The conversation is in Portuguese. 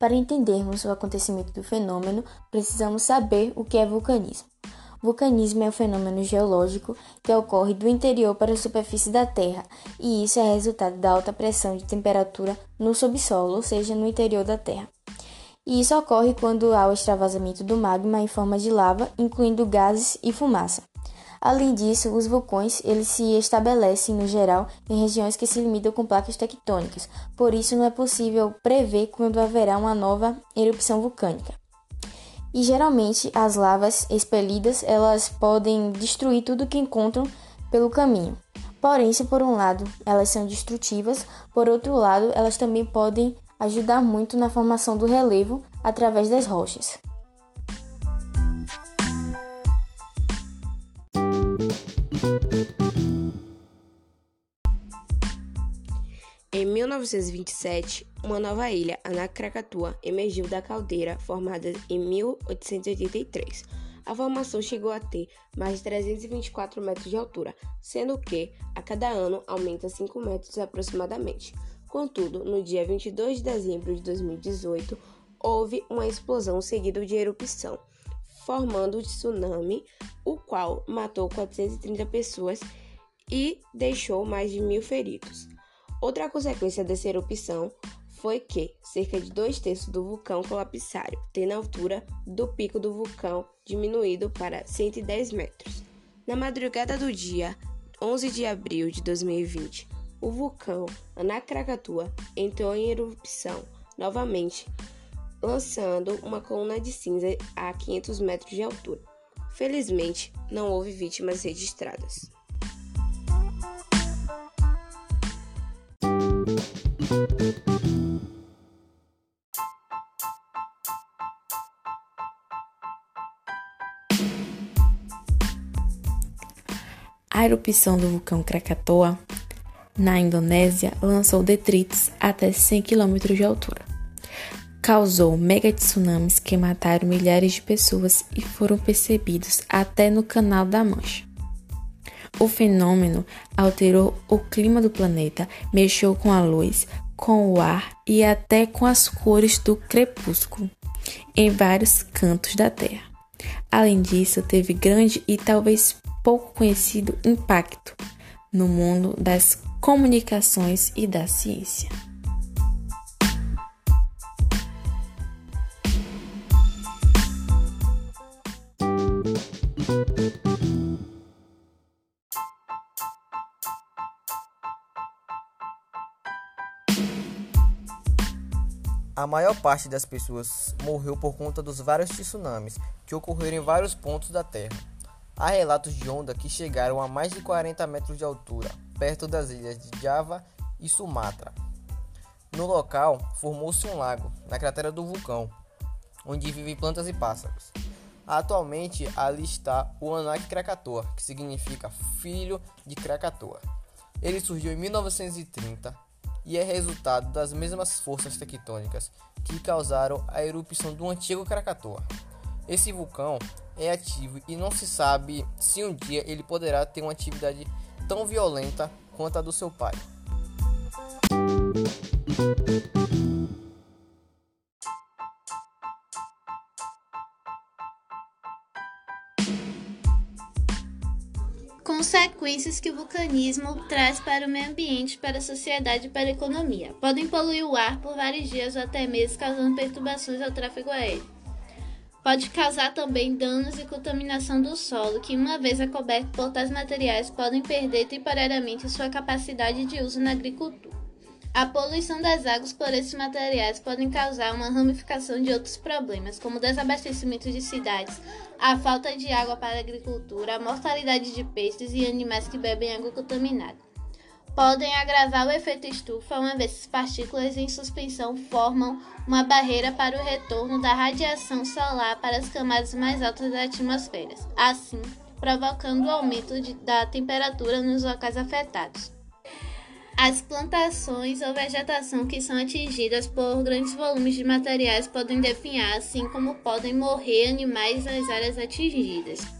Para entendermos o acontecimento do fenômeno, precisamos saber o que é vulcanismo. Vulcanismo é um fenômeno geológico que ocorre do interior para a superfície da Terra, e isso é resultado da alta pressão de temperatura no subsolo, ou seja, no interior da Terra. E isso ocorre quando há o extravasamento do magma em forma de lava, incluindo gases e fumaça. Além disso, os vulcões eles se estabelecem, no geral, em regiões que se limitam com placas tectônicas, por isso não é possível prever quando haverá uma nova erupção vulcânica. E geralmente as lavas expelidas elas podem destruir tudo que encontram pelo caminho. Porém, se por um lado elas são destrutivas, por outro lado elas também podem ajudar muito na formação do relevo através das rochas. 1927, uma nova ilha, Anacrakatua, emergiu da caldeira formada em 1883. A formação chegou a ter mais de 324 metros de altura, sendo que, a cada ano, aumenta 5 metros aproximadamente. Contudo, no dia 22 de dezembro de 2018, houve uma explosão seguida de erupção, formando o tsunami, o qual matou 430 pessoas e deixou mais de mil feridos. Outra consequência dessa erupção foi que cerca de dois terços do vulcão colapsaram, tendo a altura do pico do vulcão diminuído para 110 metros. Na madrugada do dia 11 de abril de 2020, o vulcão Anacrakatua entrou em erupção novamente, lançando uma coluna de cinza a 500 metros de altura. Felizmente, não houve vítimas registradas. A erupção do vulcão Krakatoa, na Indonésia, lançou detritos até 100 km de altura. Causou mega tsunamis que mataram milhares de pessoas e foram percebidos até no Canal da Mancha. O fenômeno alterou o clima do planeta, mexeu com a luz, com o ar e até com as cores do crepúsculo em vários cantos da Terra. Além disso, teve grande e talvez pouco conhecido impacto no mundo das comunicações e da ciência. A maior parte das pessoas morreu por conta dos vários tsunamis que ocorreram em vários pontos da Terra. Há relatos de onda que chegaram a mais de 40 metros de altura, perto das ilhas de Java e Sumatra. No local, formou-se um lago, na cratera do vulcão, onde vivem plantas e pássaros. Atualmente, ali está o Anak Krakatoa, que significa filho de Krakatoa. Ele surgiu em 1930 e é resultado das mesmas forças tectônicas que causaram a erupção do antigo Krakatoa. Esse vulcão é ativo e não se sabe se um dia ele poderá ter uma atividade tão violenta quanto a do seu pai. Consequências que o vulcanismo traz para o meio ambiente, para a sociedade e para a economia. Podem poluir o ar por vários dias ou até meses, causando perturbações ao tráfego aéreo. Pode causar também danos e contaminação do solo, que, uma vez acoberto por tais materiais, podem perder temporariamente sua capacidade de uso na agricultura. A poluição das águas por esses materiais podem causar uma ramificação de outros problemas, como desabastecimento de cidades, a falta de água para a agricultura, a mortalidade de peixes e animais que bebem água contaminada podem agravar o efeito estufa, uma vez que as partículas em suspensão formam uma barreira para o retorno da radiação solar para as camadas mais altas da atmosfera, assim provocando o aumento de, da temperatura nos locais afetados. As plantações ou vegetação que são atingidas por grandes volumes de materiais podem definhar, assim como podem morrer animais nas áreas atingidas.